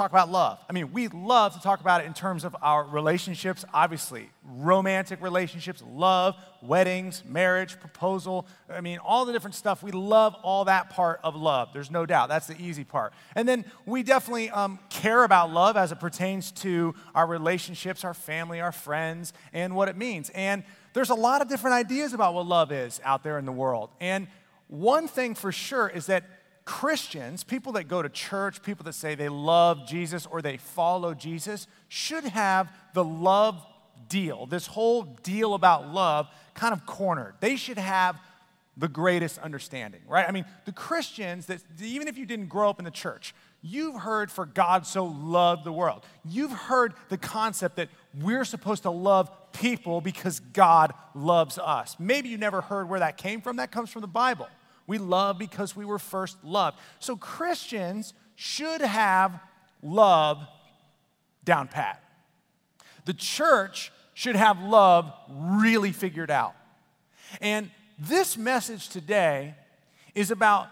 talk about love. I mean, we love to talk about it in terms of our relationships, obviously, romantic relationships, love, weddings, marriage, proposal. I mean, all the different stuff. We love all that part of love. There's no doubt. That's the easy part. And then we definitely um, care about love as it pertains to our relationships, our family, our friends, and what it means. And there's a lot of different ideas about what love is out there in the world. And one thing for sure is that Christians, people that go to church, people that say they love Jesus or they follow Jesus, should have the love deal, this whole deal about love, kind of cornered. They should have the greatest understanding, right? I mean, the Christians that even if you didn't grow up in the church, you've heard for God so loved the world. You've heard the concept that we're supposed to love people because God loves us. Maybe you never heard where that came from. That comes from the Bible. We love because we were first loved. So Christians should have love down pat. The church should have love really figured out. And this message today is about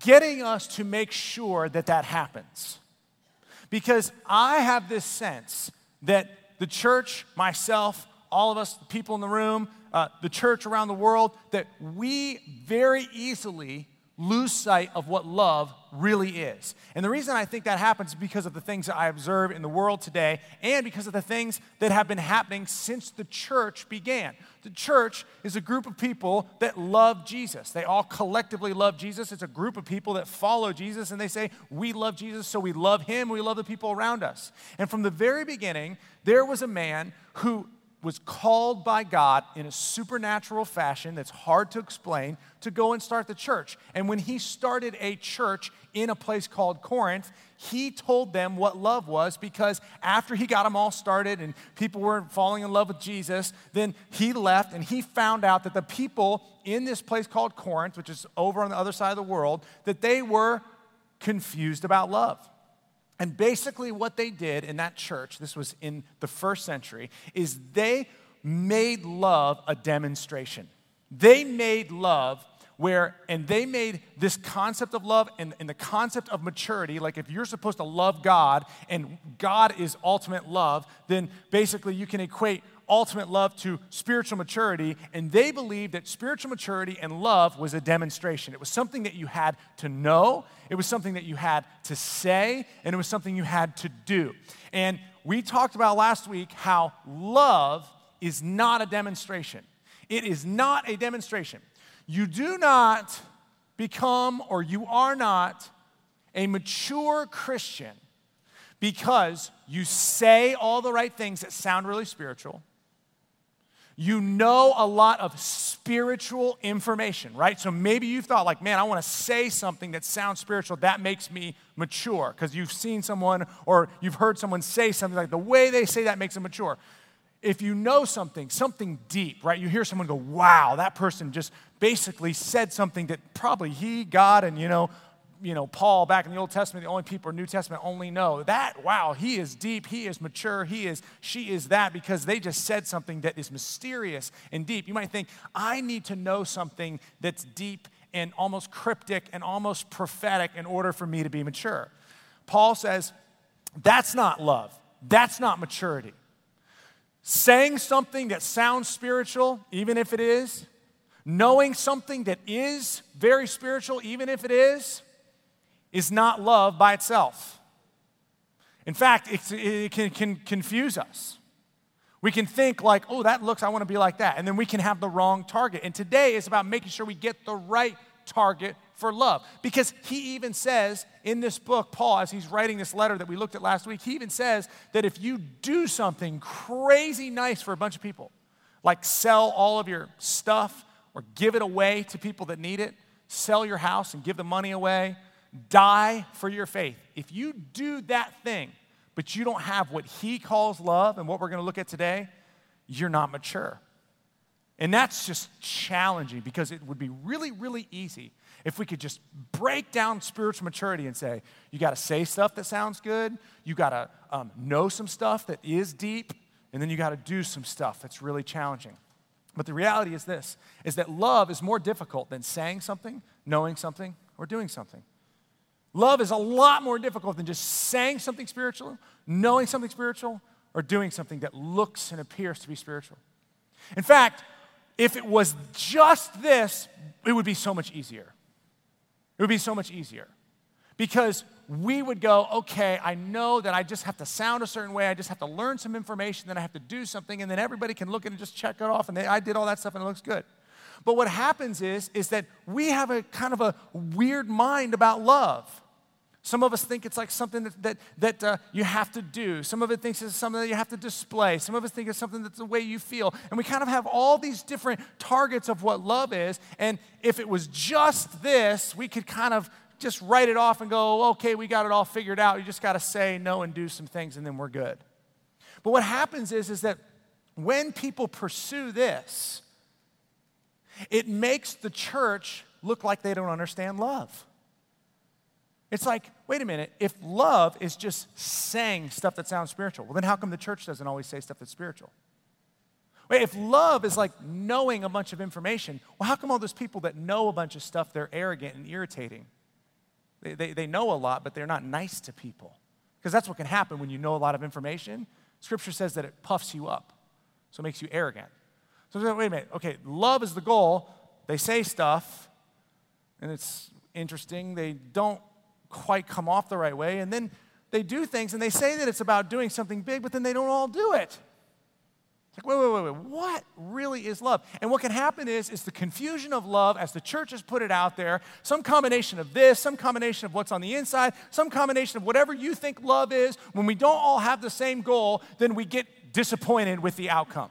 getting us to make sure that that happens. Because I have this sense that the church, myself, all of us, the people in the room, uh, the church around the world, that we very easily lose sight of what love really is. And the reason I think that happens is because of the things that I observe in the world today and because of the things that have been happening since the church began. The church is a group of people that love Jesus. They all collectively love Jesus. It's a group of people that follow Jesus and they say, We love Jesus, so we love him, we love the people around us. And from the very beginning, there was a man who was called by God in a supernatural fashion that's hard to explain to go and start the church. And when he started a church in a place called Corinth, he told them what love was because after he got them all started and people were falling in love with Jesus, then he left and he found out that the people in this place called Corinth, which is over on the other side of the world, that they were confused about love. And basically, what they did in that church, this was in the first century, is they made love a demonstration. They made love where, and they made this concept of love and, and, the concept of maturity, like if you're supposed to love God and God is ultimate love, then basically you can equate ultimate love to spiritual maturity, and they believed that spiritual maturity and love was a demonstration. It was something that you had to know, it was something that you had to say, and it was something you had to do. And we talked about last week how love is not a demonstration. It is not a demonstration. You do not become, or you are not, a mature Christian because you say all the right things that sound really spiritual you know a lot of spiritual information, right? So maybe you thought, like, man, I want to say something that sounds spiritual. That makes me mature because you've seen someone or you've heard someone say something like the way they say that makes them mature. If you know something, something deep, right? You hear someone go, wow, that person just basically said something that probably he, God, and, you know, you know, Paul back in the Old Testament, the only people in New Testament only know. That, wow, he is deep, he is mature, he is, she is that, because they just said something that is mysterious and deep. You might think, I need to know something that's deep and almost cryptic and almost prophetic in order for me to be mature. Paul says, that's not love. That's not maturity. Saying something that sounds spiritual, even if it is, knowing something that is very spiritual, even if it is, is not love by itself. In fact, it can, can confuse us. We can think like, oh, that looks, I want to be like that. And then we can have the wrong target. And today is about making sure we get the right target for love. Because he even says in this book, Paul, as he's writing this letter that we looked at last week, he even says that if you do something crazy nice for a bunch of people, like sell all of your stuff or give it away to people that need it, sell your house and give the money away, die for your faith. If you do that thing, but you don't have what he calls love and what we're going to look at today, you're not mature. And that's just challenging because it would be really, really easy if we could just break down spiritual maturity and say, you got to say stuff that sounds good, you got to um, know some stuff that is deep, and then you got to do some stuff that's really challenging. But the reality is this is that love is more difficult than saying something, knowing something, or doing something. Love is a lot more difficult than just saying something spiritual, knowing something spiritual, or doing something that looks and appears to be spiritual. In fact, if it was just this, it would be so much easier. It would be so much easier because we would go, okay, I know that I just have to sound a certain way. I just have to learn some information, then I have to do something, and then everybody can look at it and just check it off, and they, I did all that stuff and it looks good. But what happens is, is that we have a kind of a weird mind about love. Some of us think it's like something that, that, that uh, you have to do. Some of it thinks it's something that you have to display. Some of us think it's something that's the way you feel. And we kind of have all these different targets of what love is. And if it was just this, we could kind of just write it off and go, okay, we got it all figured out. You just got to say no and do some things, and then we're good. But what happens is, is that when people pursue this, it makes the church look like they don't understand love. It's like, wait a minute, if love is just saying stuff that sounds spiritual, well, then how come the church doesn't always say stuff that's spiritual? Wait, if love is like knowing a bunch of information, well, how come all those people that know a bunch of stuff, they're arrogant and irritating? They, they, they know a lot, but they're not nice to people. Because that's what can happen when you know a lot of information. Scripture says that it puffs you up, so it makes you arrogant. So wait a minute. Okay, love is the goal. They say stuff, and it's interesting. They don't quite come off the right way, and then they do things, and they say that it's about doing something big, but then they don't all do it. It's like, wait, wait, wait, wait. What really is love? And what can happen is, is the confusion of love as the church has put it out there, some combination of this, some combination of what's on the inside, some combination of whatever you think love is. When we don't all have the same goal, then we get disappointed with the outcome.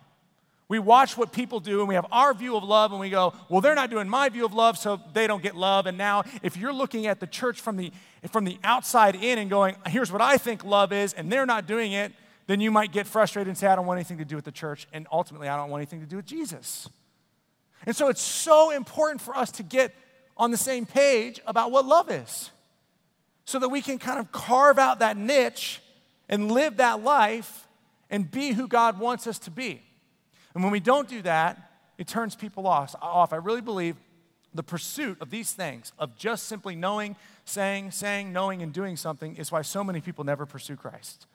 We watch what people do and we have our view of love and we go, well, they're not doing my view of love, so they don't get love. And now, if you're looking at the church from the, from the outside in and going, here's what I think love is, and they're not doing it, then you might get frustrated and say, I don't want anything to do with the church. And ultimately, I don't want anything to do with Jesus. And so it's so important for us to get on the same page about what love is so that we can kind of carve out that niche and live that life and be who God wants us to be. And when we don't do that, it turns people off. I really believe the pursuit of these things, of just simply knowing, saying, saying, knowing, and doing something, is why so many people never pursue Christ.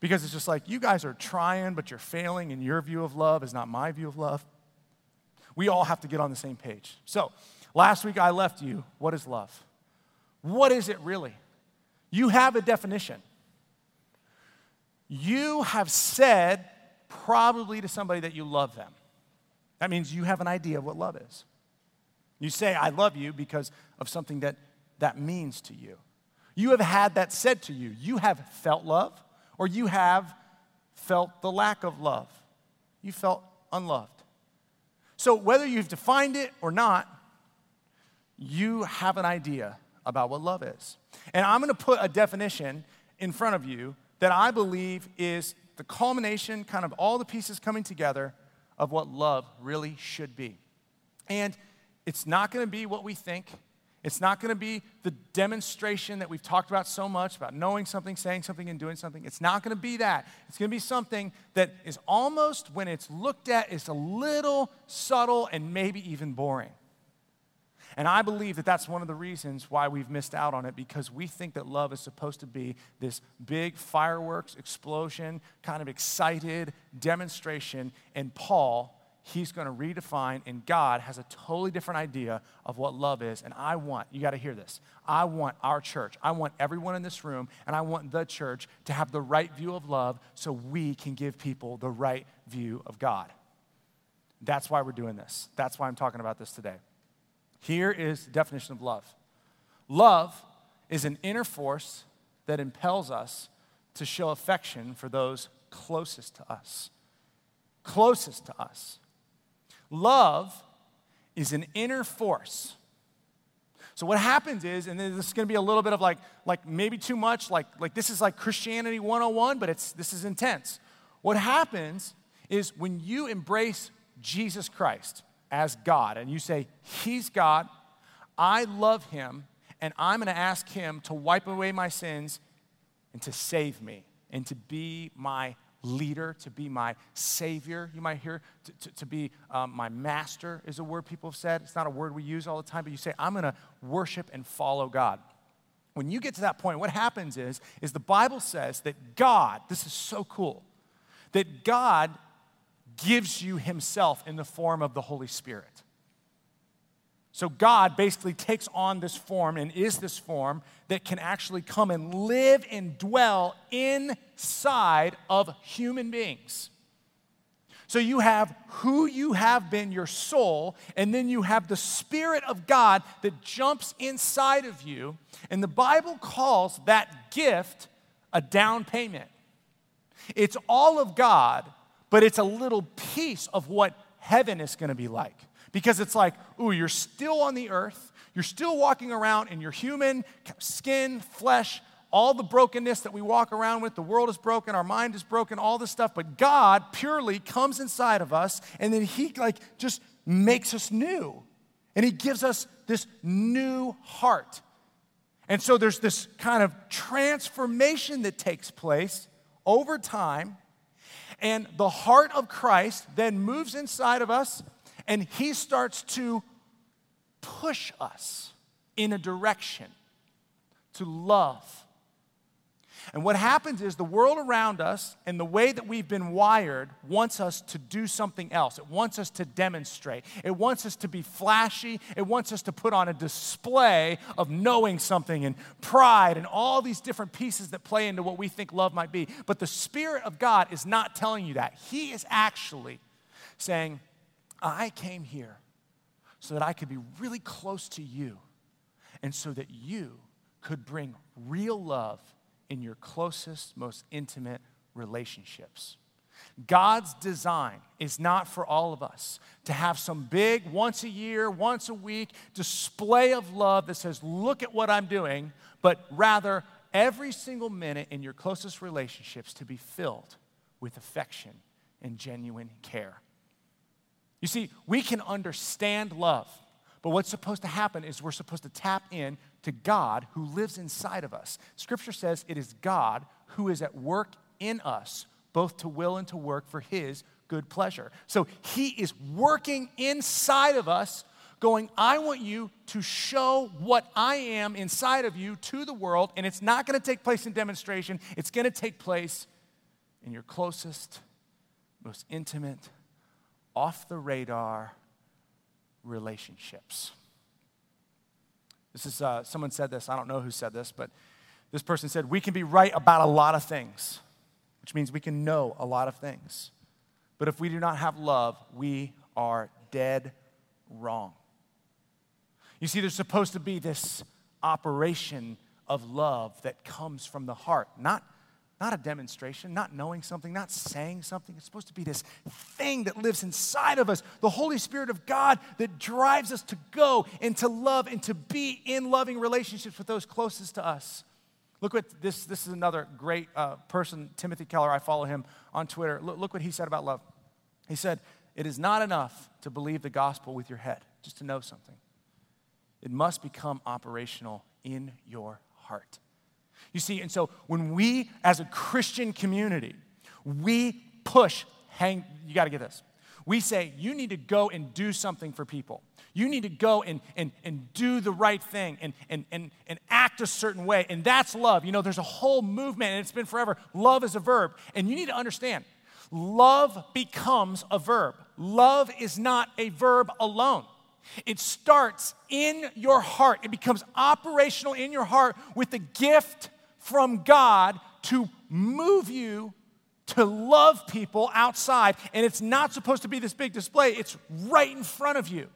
Because it's just like, you guys are trying, but you're failing, and your view of love is not my view of love. We all have to get on the same page. So, last week I left you what is love? What is it really? You have a definition. You have said probably to somebody that you love them. That means you have an idea of what love is. You say, I love you because of something that that means to you. You have had that said to you. You have felt love, or you have felt the lack of love. You felt unloved. So, whether you've defined it or not, you have an idea about what love is. And I'm to put a definition in front of you that I believe is the culmination, kind of all the pieces coming together of what love really should be. And it's not going to be what we think. It's not going to be the demonstration that we've talked about so much about knowing something, saying something, and doing something. It's not going to be that. It's going to be something that is almost, when it's looked at, is a little subtle and maybe even boring. And I believe that that's one of the reasons why we've missed out on it because we think that love is supposed to be this big fireworks explosion, kind of excited demonstration. And Paul, he's going to redefine, and God has a totally different idea of what love is. And I want, you got to hear this, I want our church, I want everyone in this room, and I want the church to have the right view of love so we can give people the right view of God. That's why we're doing this. That's why I'm talking about this today. Here is the definition of love love is an inner force that impels us to show affection for those closest to us. Closest to us. Love is an inner force. So what happens is, and this is going to be a little bit of like, like maybe too much, like, like this is like Christianity 101, but it's, this is intense. What happens is when you embrace Jesus Christ, as God and you say, He's God, I love Him, and I'm going to ask Him to wipe away my sins and to save me and to be my leader, to be my savior, you might hear, to, to, to be um, my master is a word people have said. It's not a word we use all the time, but you say, I'm going to worship and follow God. when you get to that point, what happens is, is the Bible says that God, this is so cool, that God gives you himself in the form of the Holy Spirit. So God basically takes on this form and is this form that can actually come and live and dwell inside of human beings. So you have who you have been, your soul, and then you have the Spirit of God that jumps inside of you. And the Bible calls that gift a down payment. It's all of God, but it's a little piece of what heaven is going to be like. Because it's like, ooh, you're still on the earth, you're still walking around in your human skin, flesh, all the brokenness that we walk around with, the world is broken, our mind is broken, all this stuff, but God purely comes inside of us and then He like just makes us new. And He gives us this new heart. And so there's this kind of transformation that takes place over time. And the heart of Christ then moves inside of us and He starts to push us in a direction to love and what happens is the world around us and the way that we've been wired wants us to do something else. It wants us to demonstrate. It wants us to be flashy. It wants us to put on a display of knowing something and pride and all these different pieces that play into what we think love might be. But the Spirit of God is not telling you that. He is actually saying, I came here so that I could be really close to you and so that you could bring real love in your closest, most intimate relationships. God's design is not for all of us to have some big, once a year, once a week display of love that says, Look at what I'm doing, but rather every single minute in your closest relationships to be filled with affection and genuine care. You see, we can understand love, but what's supposed to happen is we're supposed to tap in to God who lives inside of us. Scripture says it is God who is at work in us, both to will and to work for his good pleasure. So he is working inside of us, going, I want you to show what I am inside of you to the world, and it's not going to take place in demonstration, it's going to take place in your closest, most intimate, off the radar relationships. This is, uh, someone said this, I don't know who said this, but this person said, We can be right about a lot of things, which means we can know a lot of things. But if we do not have love, we are dead wrong. You see, there's supposed to be this operation of love that comes from the heart, not not a demonstration, not knowing something, not saying something. It's supposed to be this thing that lives inside of us, the Holy Spirit of God that drives us to go and to love and to be in loving relationships with those closest to us. Look what this, this is another great uh, person, Timothy Keller. I follow him on Twitter. Look, look what he said about love. He said, It is not enough to believe the gospel with your head, just to know something. It must become operational in your heart. You see, and so when we as a Christian community, we push, hang, you got to get this. We say, you need to go and do something for people. You need to go and, and, and do the right thing and, and, and, and act a certain way. And that's love. You know, there's a whole movement, and it's been forever. Love is a verb. And you need to understand love becomes a verb. Love is not a verb alone. It starts in your heart, it becomes operational in your heart with the gift from God to move you to love people outside. And it's not supposed to be this big display, it's right in front of you.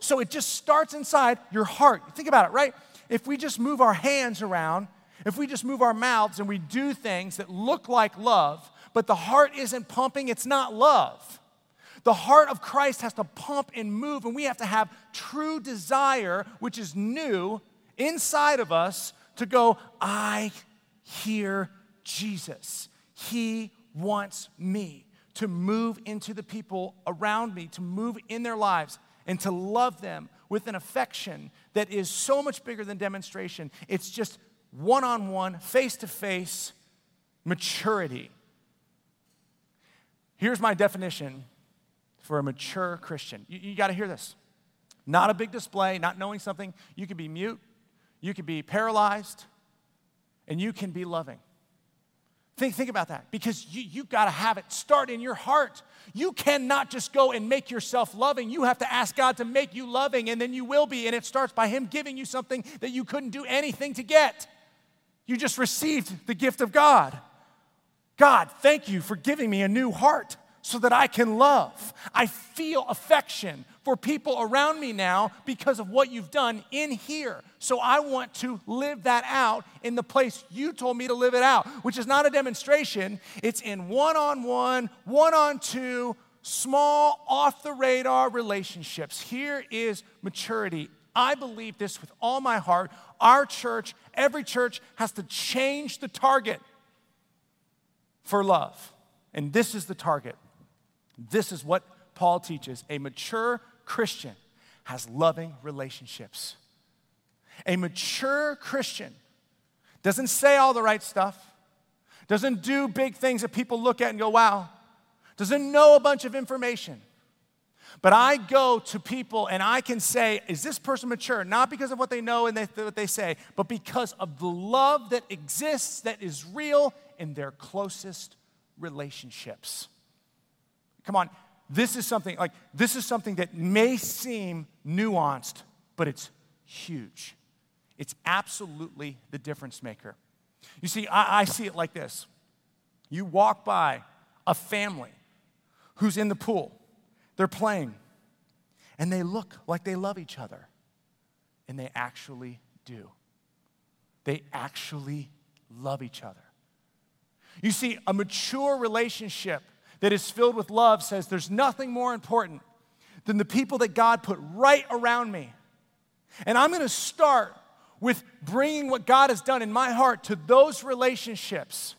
So it just starts inside your heart. Think about it, right? If we just move our hands around, if we just move our mouths and we do things that look like love, but the heart isn't pumping, it's not love. The heart of Christ has to pump and move, and we have to have true desire, which is new inside of us, to go, I hear Jesus. He wants me to move into the people around me, to move in their lives, and to love them with an affection that is so much bigger than demonstration. It's just one on one, face to face maturity. Here's my definition for a mature Christian. You, you got to hear this. Not a big display, not knowing something. You could be mute, you can be paralyzed, and you can be loving. Think, think about that because you, you've got to have it start in your heart. You cannot just go and make yourself loving. You have to ask God to make you loving, and then you will be. And it starts by Him giving you something that you couldn't do anything to get. You just received the gift of God. God, thank you for giving me a new heart so that I can love. I feel affection for people around me now because of what you've done in here. So I want to live that out in the place you told me to live it out, which is not a demonstration. It's in one on one, one on two, small, off the radar relationships. Here is maturity. I believe this with all my heart. Our church, every church, has to change the target for love. And this is the target. This is what Paul teaches. A mature Christian has loving relationships. A mature Christian doesn't say all the right stuff, doesn't do big things that people look at and go, wow, doesn't know a bunch of information. But I go to people and I can say, is this person mature? Not because of what they know and they, what they say, but because of the love that exists, that is real in their closest relationships. Come on, this is something like this is something that may seem nuanced, but it's huge. It's absolutely the difference maker. You see, I, I see it like this. You walk by a family who's in the pool, they're playing, and they look like they love each other. And they actually do. They actually love each other. You see, a mature relationship that is filled with love says there's nothing more important than the people that God put right around me. And I'm going to start with bringing what God has done in my heart to those relationships.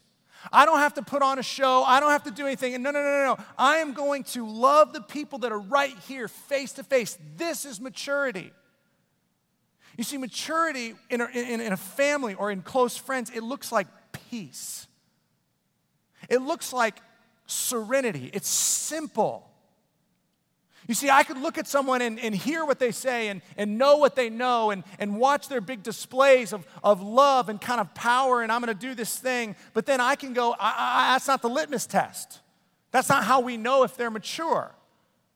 I don't have to put on a show. I don't have to do anything. No, no, no, no, no. I am going to love the people that are right here, face to face. This is maturity. You see, maturity in a, in, in a family or in close friends, it looks like peace. It looks like serenity. It's simple. You see, I could look at someone and, and hear what they say and, and know what they know and, and watch their big displays of, of love and kind of power, and I'm going to do this thing. But then I can go, I, I, that's not the litmus test. That's not how we know if they're mature.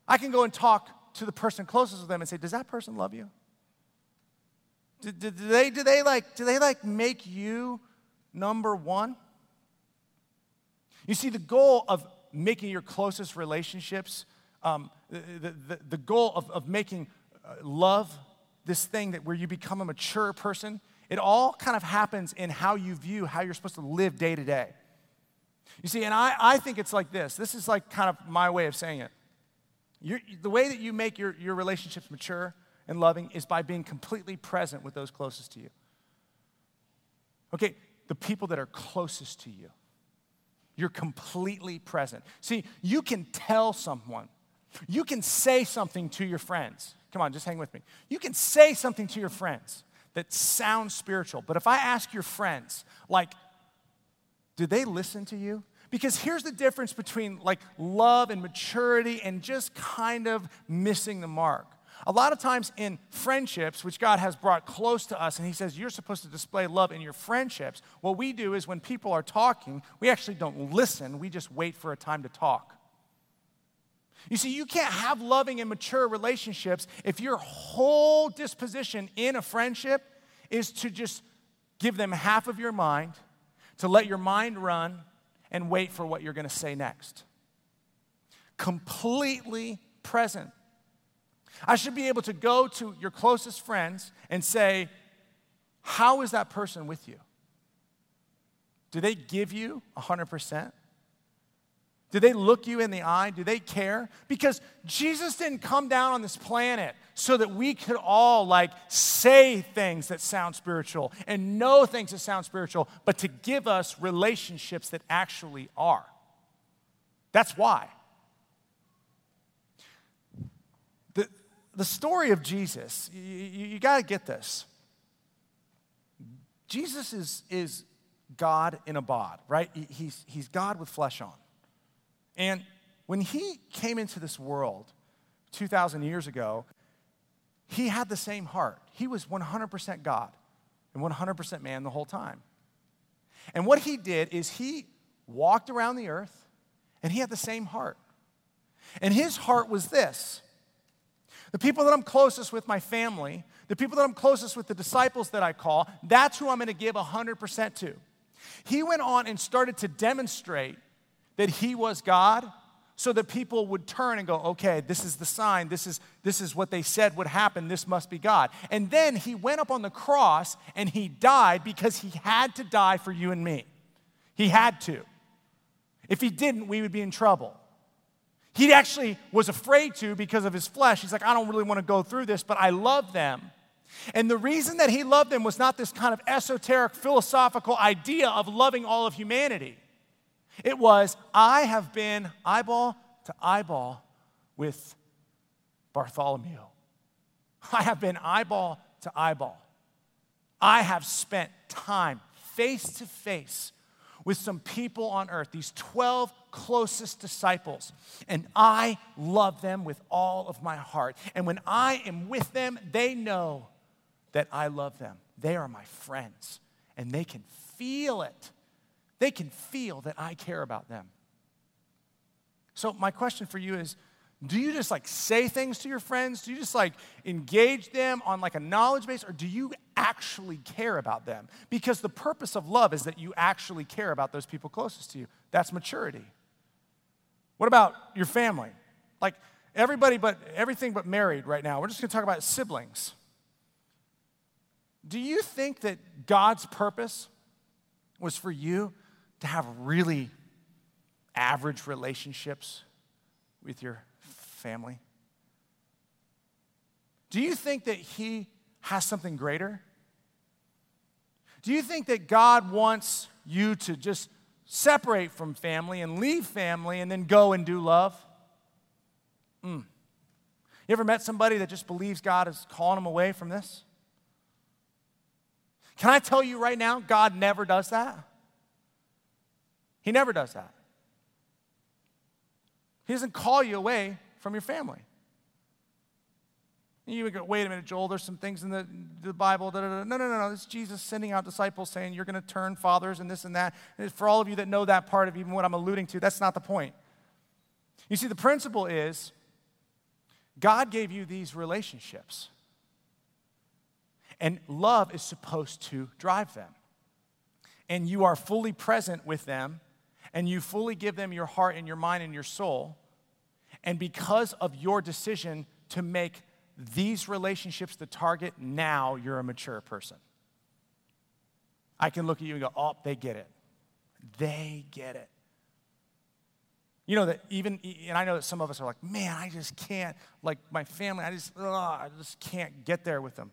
I can go and talk to the person closest to them and say, Does that person love you? Do, do, do, they, do, they like, do they like make you number one? You see, the goal of making your closest relationships, um, the, the, the, goal of, of making uh, love this thing that where you become a mature person, it all kind of happens in how you view how you're supposed to live day to day. You see, and I, I think it's like this. This is like kind of my way of saying it. You're, the way that you make your, your relationships mature and loving is by being completely present with those closest to you. Okay, the people that are closest to you. You're completely present. See, you can tell someone, you can say something to your friends. Come on, just hang with me. You can say something to your friends that sounds spiritual, but if I ask your friends, like, do they listen to you? Because here's the difference between like love and maturity and just kind of missing the mark. A lot of times in friendships, which God has brought close to us, and He says you're supposed to display love in your friendships, what we do is when people are talking, we actually don't listen, we just wait for a time to talk. You see, you can't have loving and mature relationships if your whole disposition in a friendship is to just give them half of your mind, to let your mind run, and wait for what you're going to say next. Completely present. I should be able to go to your closest friends and say, How is that person with you? Do they give you 100%? Do they look you in the eye? Do they care? Because Jesus didn't come down on this planet so that we could all like say things that sound spiritual and know things that sound spiritual, but to give us relationships that actually are. That's why. The story of Jesus, you, you, you got to get this. Jesus is, is God in a bod, right? He's, he's God with flesh on. And when he came into this world 2,000 years ago, he had the same heart. He was 100% God and 100% man the whole time. And what he did is he walked around the earth and he had the same heart. And his heart was this the people that I'm closest with, my family, the people that I'm closest with, the disciples that I call, that's who I'm going to give 100% to. He went on and started to demonstrate that he was God so that people would turn and go, okay, this is the sign, this is, this is what they said would happen, this must be God. And then he went up on the cross and he died because he had to die for you and me. He had to. If he didn't, we would be in trouble. He actually was afraid to because of his flesh. He's like, I don't really want to go through this, but I love them. And the reason that he loved them was not this kind of esoteric philosophical idea of loving all of humanity. It was, I have been eyeball to eyeball with Bartholomew. I have been eyeball to eyeball. I have spent time face to face with some people on earth, these 12 closest disciples, and I love them with all of my heart. And when I am with them, they know that I love them. They are my friends, and they can feel it. They can feel that I care about them. So, my question for you is do you just like say things to your friends? Do you just like engage them on like a knowledge base? Or do you actually care about them? Because the purpose of love is that you actually care about those people closest to you. That's maturity. What about your family? Like everybody but everything but married right now. We're just gonna talk about siblings. Do you think that God's purpose was for you to have really average relationships with your family? Do you think that He has something greater? Do you think that God wants you to just separate from family and leave family and then go and do love? Mm. You ever met somebody that just believes God is calling them away from this? Can I tell you right now, God never does that? He never does that. He doesn't call you away from your family. You would go, wait a minute, Joel, there's some things in the, the Bible. Da, da, da. No, no, no, no. It's Jesus sending out disciples saying, you're going to turn fathers and this and that. And for all of you that know that part of even what I'm alluding to, that's not the point. You see, the principle is God gave you these relationships. And love is supposed to drive them. And you are fully present with them, and you fully give them your heart and your mind and your soul. And because of your decision to make these relationships the target, now you're a mature person. I can look at you and go, oh, they get it. They get it. You know that even, and I know that some of us are like, man, I just can't, like my family, I just, ugh, I just can't get there with them.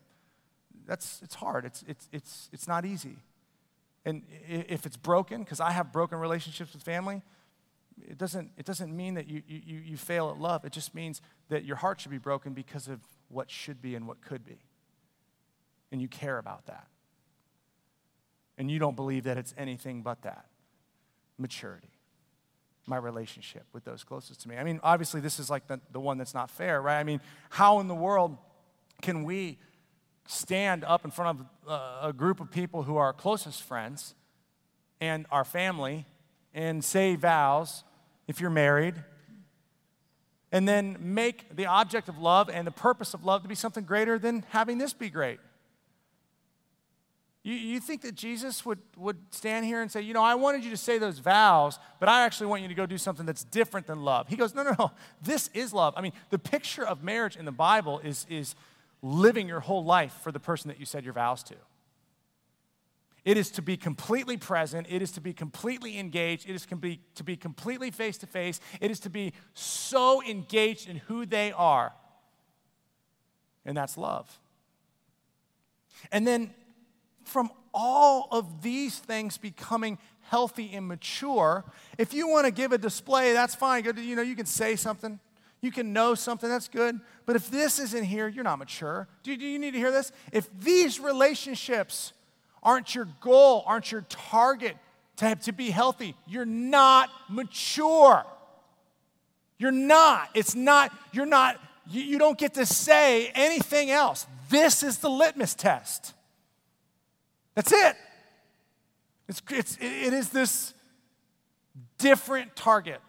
That's, it's hard. It's, it's, it's, it's not easy. And if it's broken, because I have broken relationships with family, it doesn't, it doesn't mean that you, you, you fail at love. It just means that your heart should be broken because of what should be and what could be. And you care about that. And you don't believe that it's anything but that maturity, my relationship with those closest to me. I mean, obviously, this is like the, the one that's not fair, right? I mean, how in the world can we stand up in front of uh, a group of people who are our closest friends and our family and say vows if you're married and then make the object of love and the purpose of love to be something greater than having this be great. You, you think that Jesus would, would stand here and say, You know, I wanted you to say those vows, but I actually want you to go do something that's different than love. He goes, No, no, no. This is love. I mean, the picture of marriage in the Bible is, is living your whole life for the person that you said your vows to. It is to be completely present. It is to be completely engaged. It is to be, to be completely face to face. It is to be so engaged in who they are. And that's love. And then from all of these things becoming healthy and mature, if you want to give a display, that's fine. You know, you can say something. You can know something, that's good. But if this isn't here, you're not mature. Do do you need to hear this? If these relationships aren't your goal, aren't your target to, have, to be healthy, you're not mature. You're not. It's not, you're not, you, you don't get to say anything else. This is the litmus test. That's it. It's, it's, it is this different target.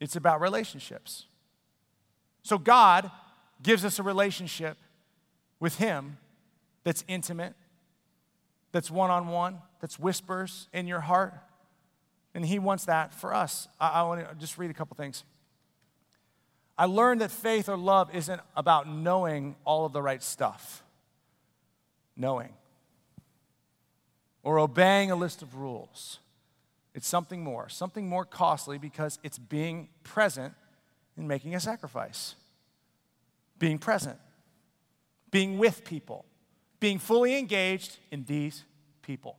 It's about relationships. So God gives us a relationship with Him that's intimate, that's one on one, that's whispers in your heart. And He wants that for us. I, I want to just read a couple things. I learned that faith or love isn't about knowing all of the right stuff, knowing, or obeying a list of rules. It's something more, something more costly because it's being present and making a sacrifice, being present, being with people, being fully engaged in these people.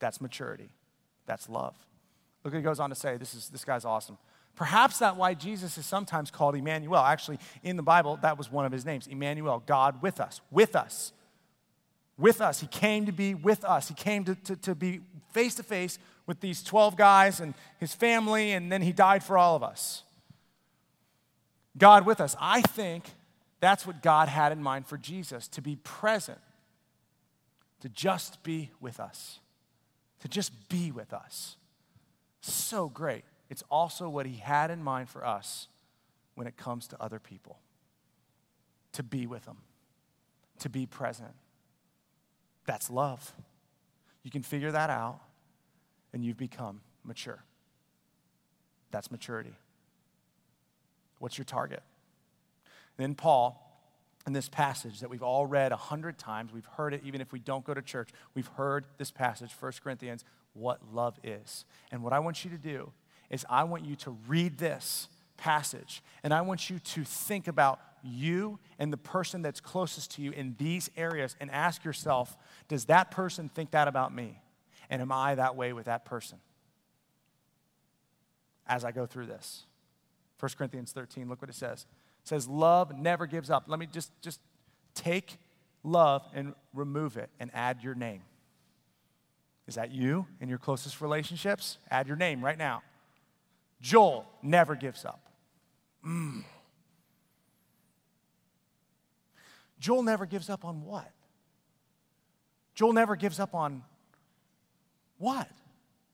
That's maturity. That's love. Look what he goes on to say. This, is, this guy's awesome. Perhaps that's why Jesus is sometimes called Emmanuel. Actually, in the Bible, that was one of his names Emmanuel, God with us. With us. With us. He came to be with us. He came to, to, to be face to face with these 12 guys and his family, and then he died for all of us. God with us. I think that's what God had in mind for Jesus to be present, to just be with us, to just be with us. So great. It's also what he had in mind for us when it comes to other people to be with them, to be present. That's love. You can figure that out, and you've become mature. That's maturity. What's your target? Then Paul, in this passage that we've all read a hundred times, we've heard it even if we don't go to church, we've heard this passage, 1 Corinthians, what love is. And what I want you to do is I want you to read this passage and I want you to think about you and the person that's closest to you in these areas and ask yourself, does that person think that about me? And am I that way with that person? As I go through this. 1 Corinthians 13, look what it says. It says, Love never gives up. Let me just, just take love and remove it and add your name. Is that you in your closest relationships? Add your name right now. Joel never gives up. Mm. Joel never gives up on what? Joel never gives up on what?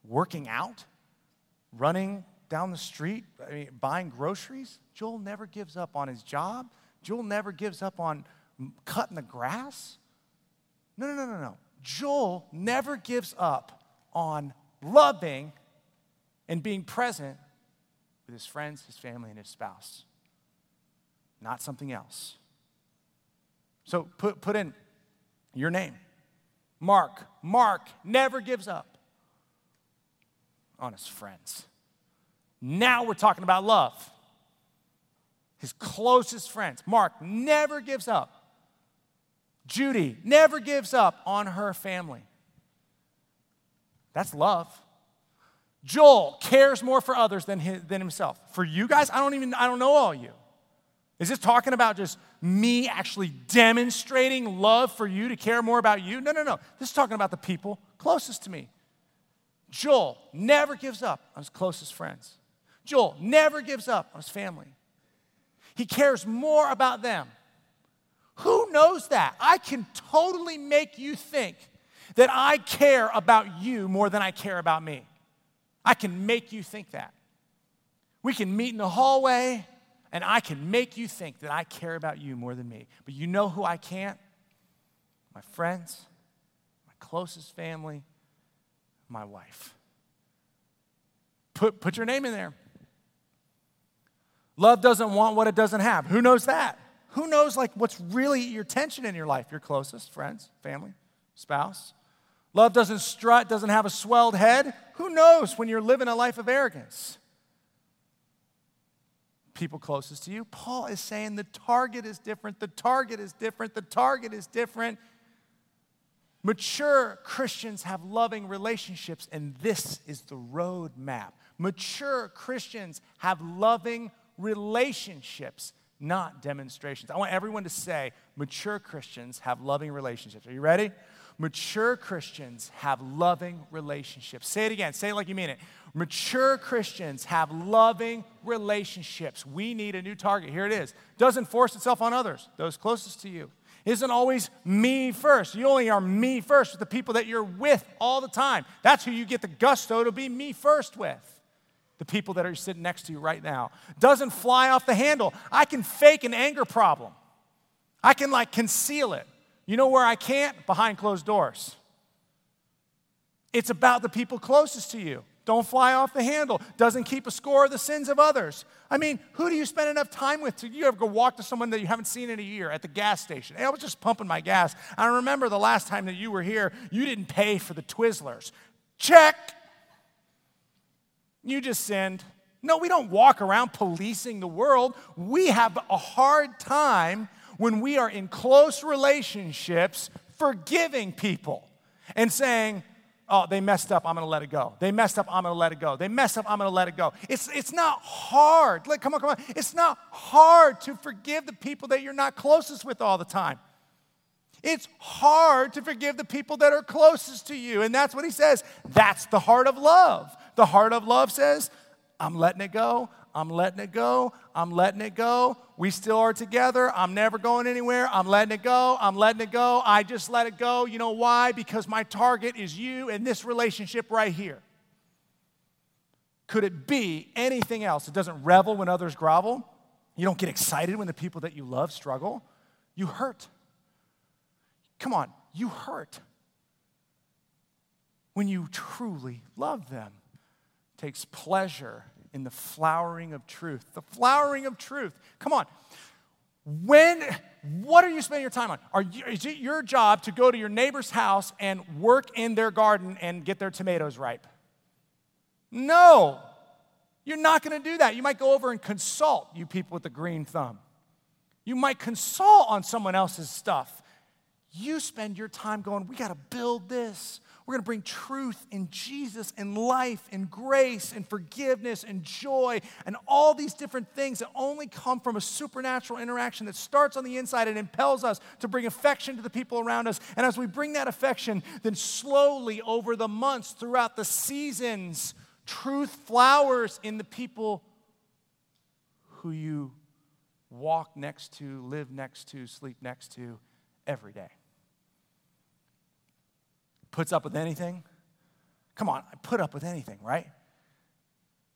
Working out? Running down the street? I mean, buying groceries? Joel never gives up on his job. Joel never gives up on cutting the grass. No, no, no, no, no. Joel never gives up on loving and being present with his friends, his family, and his spouse, not something else. So put, put in your name. Mark. Mark never gives up on his friends. Now we're talking about love. His closest friends. Mark never gives up. Judy never gives up on her family. That's love. Joel cares more for others than, his, than himself. For you guys, I don't even, I don't know all you. Is this talking about just me actually demonstrating love for you to care more about you? No, no, no. This is talking about the people closest to me. Joel never gives up on his closest friends. Joel never gives up on his family. He cares more about them. Who knows that? I can totally make you think that I care about you more than I care about me. I can make you think that. We can meet in the hallway, and I can make you think that I care about you more than me. But you know who I can't? My friends, my closest family, my wife. Put, put your name in there. Love doesn't want what it doesn't have. Who knows that? Who knows like what's really your tension in your life? Your closest friends, family, spouse. Love doesn't strut, doesn't have a swelled head. Who knows when you're living a life of arrogance? People closest to you. Paul is saying the target is different, the target is different, the target is different. Mature Christians have loving relationships, and this is the roadmap. Mature Christians have loving relationships, not demonstrations. I want everyone to say, mature Christians have loving relationships. Are you ready? Mature Christians have loving relationships. Say it again, say it like you mean it. Mature Christians have loving relationships. We need a new target. Here it is. Doesn't force itself on others, those closest to you. isn't always me first. You only are me first with the people that you're with all the time. That's who you get the gusto to be me first with. The people that are sitting next to you right now. Doesn't fly off the handle. I can fake an anger problem, I can like conceal it. You know where I can't? Behind closed doors. It's about the people closest to you. Don't fly off the handle. Doesn't keep a score of the sins of others. I mean, who do you spend enough time with? Do you ever go walk to someone that you haven't seen in a year at the gas station? Hey, I was just pumping my gas. I remember the last time that you were here, you didn't pay for the Twizzlers. Check. You just sinned. No, we don't walk around policing the world. We have a hard time when we are in close relationships forgiving people and saying, oh, they messed up, I'm gonna let it go. They messed up, I'm gonna let it go. They messed up, I'm gonna let it go. It's, it's not hard. Like, come on, come on. It's not hard to forgive the people that you're not closest with all the time. It's hard to forgive the people that are closest to you. And that's what he says. That's the heart of love. The heart of love says, I'm letting it go. I'm letting it go. I'm letting it go. We still are together. I'm never going anywhere. I'm letting it go. I'm letting it go. I just let it go. You know why? Because my target is you and this relationship right here. Could it be anything else? It doesn't revel when others grovel. You don't get excited when the people that you love struggle. You hurt. Come on, you hurt when you truly love them. Takes pleasure in the flowering of truth. The flowering of truth. Come on. When, what are you spending your time on? Are you, is it your job to go to your neighbor's house and work in their garden and get their tomatoes ripe? No. You're not going to do that. You might go over and consult, you people with the green thumb. You might consult on someone else's stuff. You spend your time going, we got to build this. We're going to bring truth in Jesus and life and grace and forgiveness and joy and all these different things that only come from a supernatural interaction that starts on the inside and impels us to bring affection to the people around us. And as we bring that affection, then slowly over the months, throughout the seasons, truth flowers in the people who you walk next to, live next to, sleep next to every day puts up with anything? Come on, I put up with anything, right?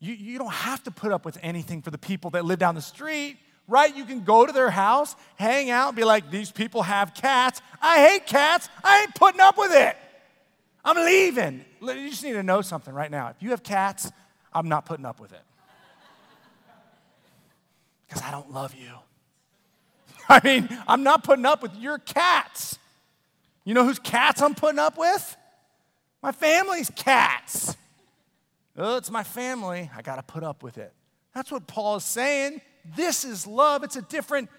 You, you don't have to put up with anything for the people that live down the street, right? You can go to their house, hang out, be like, these people have cats. I hate cats. I ain't putting up with it. I'm leaving. You just need to know something right now. If you have cats, I'm not putting up with it. Because I don't love you. I mean, I'm not putting up with your cats. You know whose cats I'm putting up with? My family's cats. Oh, it's my family. I got to put up with it. That's what Paul is saying. This is love. It's a different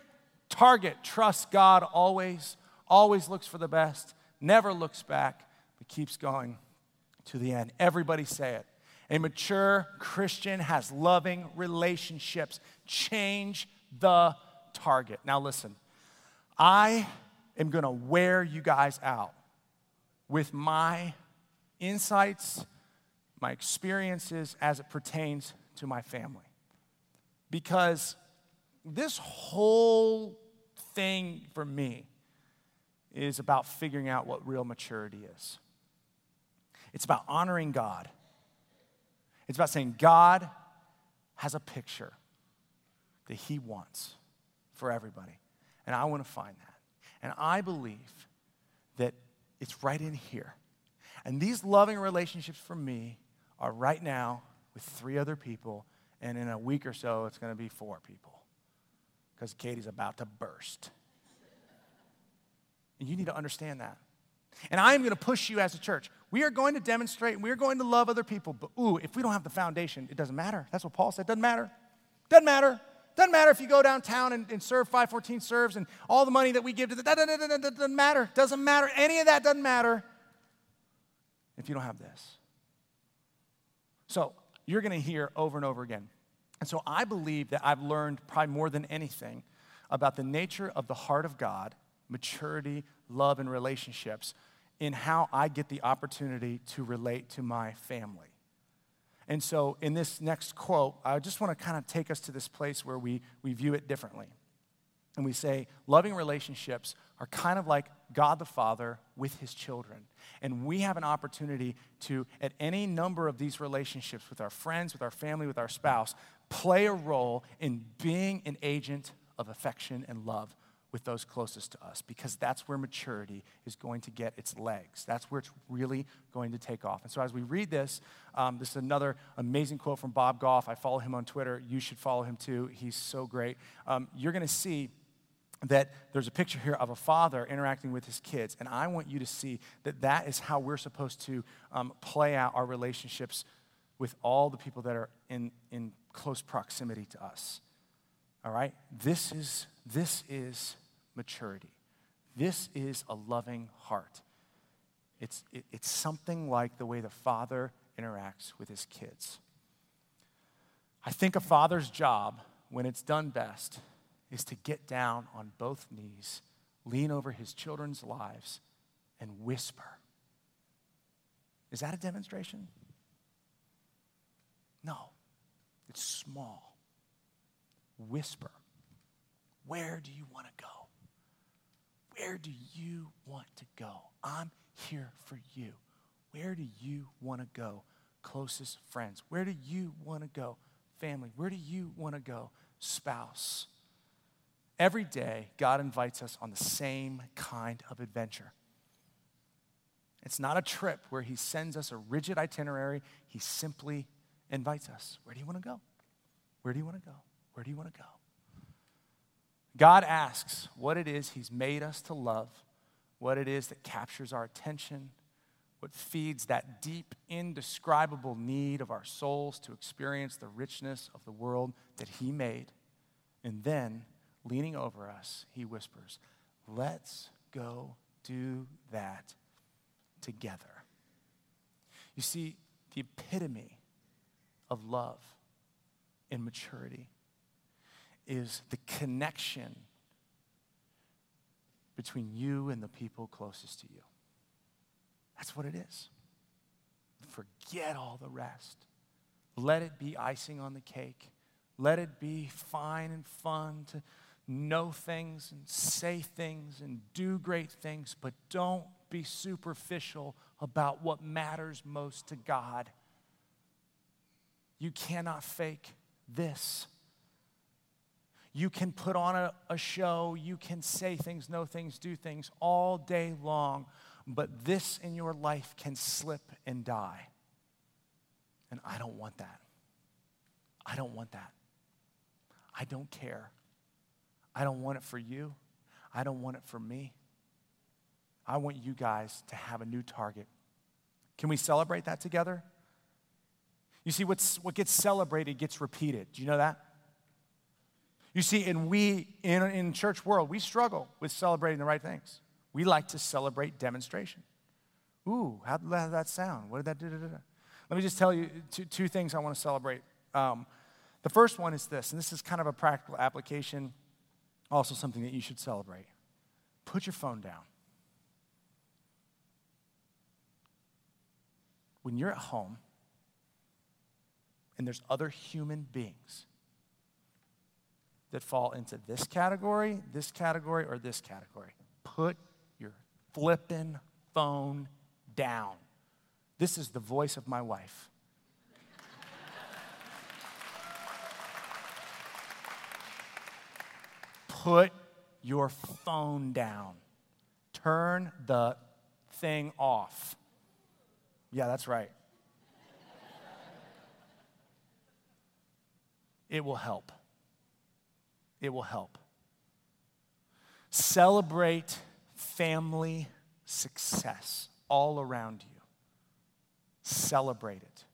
target. Trust God always, always looks for the best, never looks back, but keeps going to the end. Everybody say it. A mature Christian has loving relationships. Change the target. Now, listen, I am going to wear you guys out with my insights, my experiences as it pertains to my family. Because this whole thing for me is about figuring out what real maturity is. It's about honoring God. It's about saying God has a picture that He wants for everybody. And I want to find that. And I believe that it's right in here. And these loving relationships for me are right now with three other people, and in a week or so, it's going to be four people because Katie's about to burst. And you need to understand that. And I am going to push you as a church. We are going to demonstrate, we are going to love other people, but ooh, if we don't have the foundation, it doesn't matter. That's what Paul said. Doesn't matter. Doesn't matter. Doesn't matter if you go downtown and, and serve 514 serves and all the money that we give to the, that, doesn't matter. Doesn't matter. Any of that doesn't matter if you don't have this. So you're going to hear over and over again. And so I believe that I've learned probably more than anything about the nature of the heart of God, maturity, love, and relationships in how I get the opportunity to relate to my family. And so, in this next quote, I just want to kind of take us to this place where we, we view it differently. and we say loving relationships are kind of like God the Father with his children. And we have an opportunity to, at any number of these relationships with our friends, with our family, with our spouse, play a role in being an agent of affection and love with those closest to us because that's where maturity is going to get its legs. That's where it's really going to take off. And so, as we read this, um, this is another amazing quote from Bob Goff. I follow him on Twitter. You should follow him too. He's so great. Um, you're going to see that there's a picture here of a father interacting with his kids. And I want you to see that that is how we're supposed to um, play out our relationships with all the people that are in, in close proximity to us. All right? This is, this is maturity. This is a loving heart. It's, it, it's something like the way the father interacts with his kids. I think a father's job, when it's done best, is to get down on both knees, lean over his children's lives, and whisper. Is that a demonstration? No, it's small. Whisper. Where do you want to go? Where do you want to go? I'm here for you. Where do you want to go? Closest friends. Where do you want to go? Family. Where do you want to go? Spouse. Every day, God invites us on the same kind of adventure. It's not a trip where He sends us a rigid itinerary, He simply invites us. Where do you want to go? Where do you want to go? Where do you want to go? God asks what it is He's made us to love, what it is that captures our attention, what feeds that deep, indescribable need of our souls to experience the richness of the world that He made. And then leaning over us, he whispers, Let's go do that together. You see, the epitome of love and maturity is the connection between you and the people closest to you. That's what it is. Forget all the rest. Let it be icing on the cake. Let it be fine and fun to know things and say things and do great things, but don't be superficial about what matters most to God. You cannot fake this. You can put on a, a, show, you can say things, know things, do things all day long, but this in your life can slip and die. And I don't want that. I don't want that. I don't care. I don't want it for you. I don't want it for me. I want you guys to have a new target. Can we celebrate that together? You see, what's, what gets celebrated gets repeated. Do you know that? You see, and we in, in church world, we struggle with celebrating the right things. We like to celebrate demonstration. Ooh, how did that sound? What did that do? Let me just tell you two, two things I want to celebrate. Um, the first one is this, and this is kind of a practical application also something that you should celebrate. Put your phone down. When you're at home and there's other human beings that fall into this category, this category, or this category, put your flippin' phone down. This is the voice of my wife. put your phone down. Turn the thing off. Yeah, that's right. It will help. It will help. Celebrate family success all around you. Celebrate it.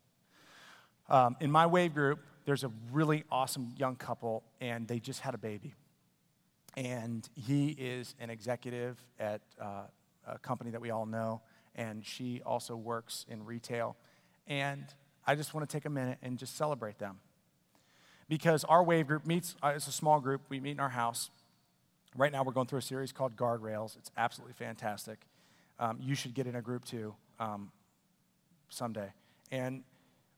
Um, in my wave group, there's a really awesome young couple, and they just had a baby and he is an executive at uh, a company that we all know, and she also works in retail. And I just want to take a minute and just celebrate them. Because our wave group meets, uh, it's a small group, we meet in our house. Right now, we're going through a series called Guardrails. It's absolutely fantastic. Um, you should get in a group too um, someday. And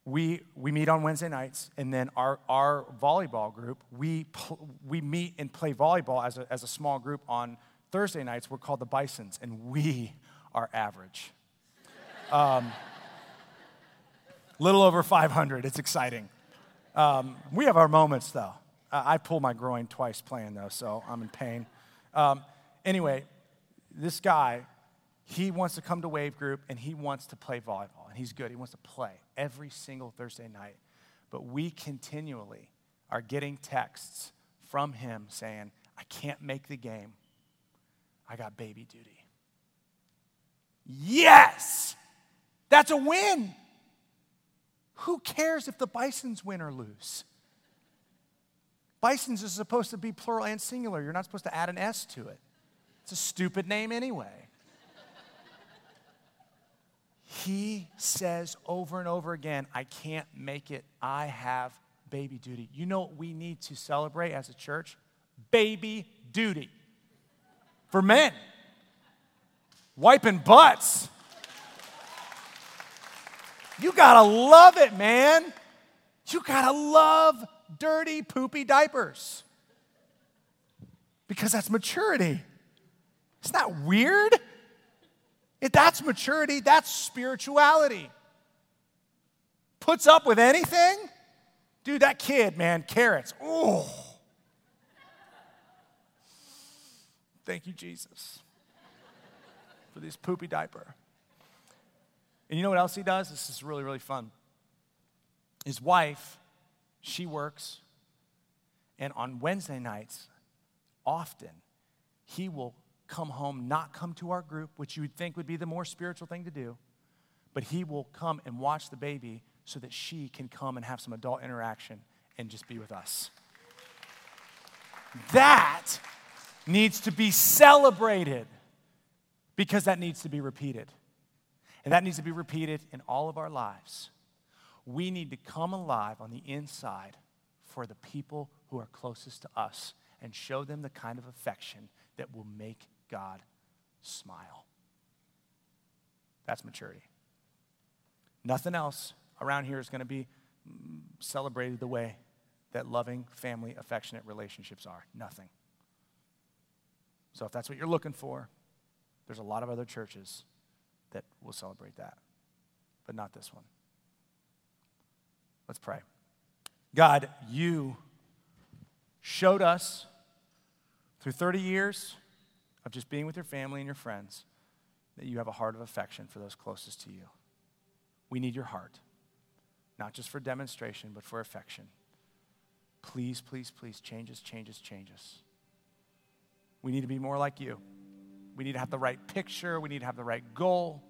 we, we meet on Wednesday nights, and then our, our volleyball group, we, pl- we meet and play volleyball as a, as a small group on Thursday nights. We're called the Bisons, and we are average. Um, little over 500. It's exciting. Um, we have our moments, though. I pull my groin twice playing, though, so I'm in pain. Um, anyway, this guy, he wants to come to Wave Group and he wants to play volleyball, and he's good. He wants to play every single Thursday night. But we continually are getting texts from him saying, I can't make the game. I got baby duty. Yes! That's a win. Who cares if the Bisons win or lose? Bisons is supposed to be plural and singular. You're not supposed to add an S to it. It's a stupid name anyway. he says over and over again, I can't make it. I have baby duty. You know what we need to celebrate as a church? Baby duty. For men. Wiping butts. You gotta love it, man. You gotta love dirty, poopy diapers. Because that's maturity. Isn't that weird? If that's maturity, that's spirituality. Puts up with anything? Dude, that kid, man, carrots. Oh. Thank you, Jesus, for this poopy diaper. And you know what else he does? This is really, really fun. His wife, she works, and on Wednesday nights, often, he will come home, not come to our group, which you would think would be the more spiritual thing to do, but he will come and watch the baby so that she can come and have some adult interaction and just be with us. That needs to be celebrated because that needs to be repeated. And that needs to be repeated in all of our lives. We need to come alive on the inside for the people who are closest to us and show them the kind of affection that will make God smile. That's maturity. Nothing else around here is going to be mm, celebrated the way that loving, family, affectionate relationships are. Nothing. So if that's what you're looking for, there's a lot of other churches that we'll celebrate that, but not this one. Let's pray. God, you showed us through 30 years of just being with your family and your friends that you have a heart of affection for those closest to you. We need your heart, not just for demonstration, but for affection. Please, please, please change us, change us, change us. We need to be more like you. We need to have the right picture. We need to have the right goal.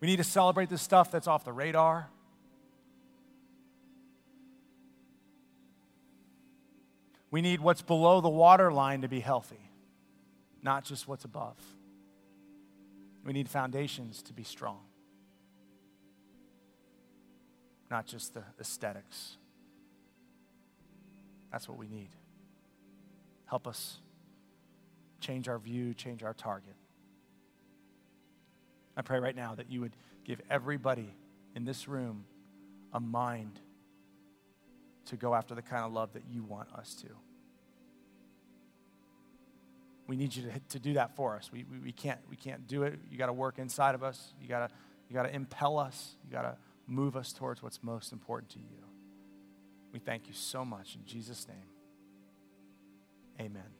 We need to celebrate the stuff that's off the radar. We need what's below the waterline to be healthy, not just what's above. We need foundations to be strong, not just the aesthetics. That's what we need. Help us change our view, change our target. I pray right now that you would give everybody in this room a mind to go after the kind of love that you want us to. We need you to, to do that for us. We, we, we, can't, we can't do it. You got to work inside of us. You got to you got to impel us. You got to move us towards what's most important to you. We thank you so much in Jesus' name. Amen.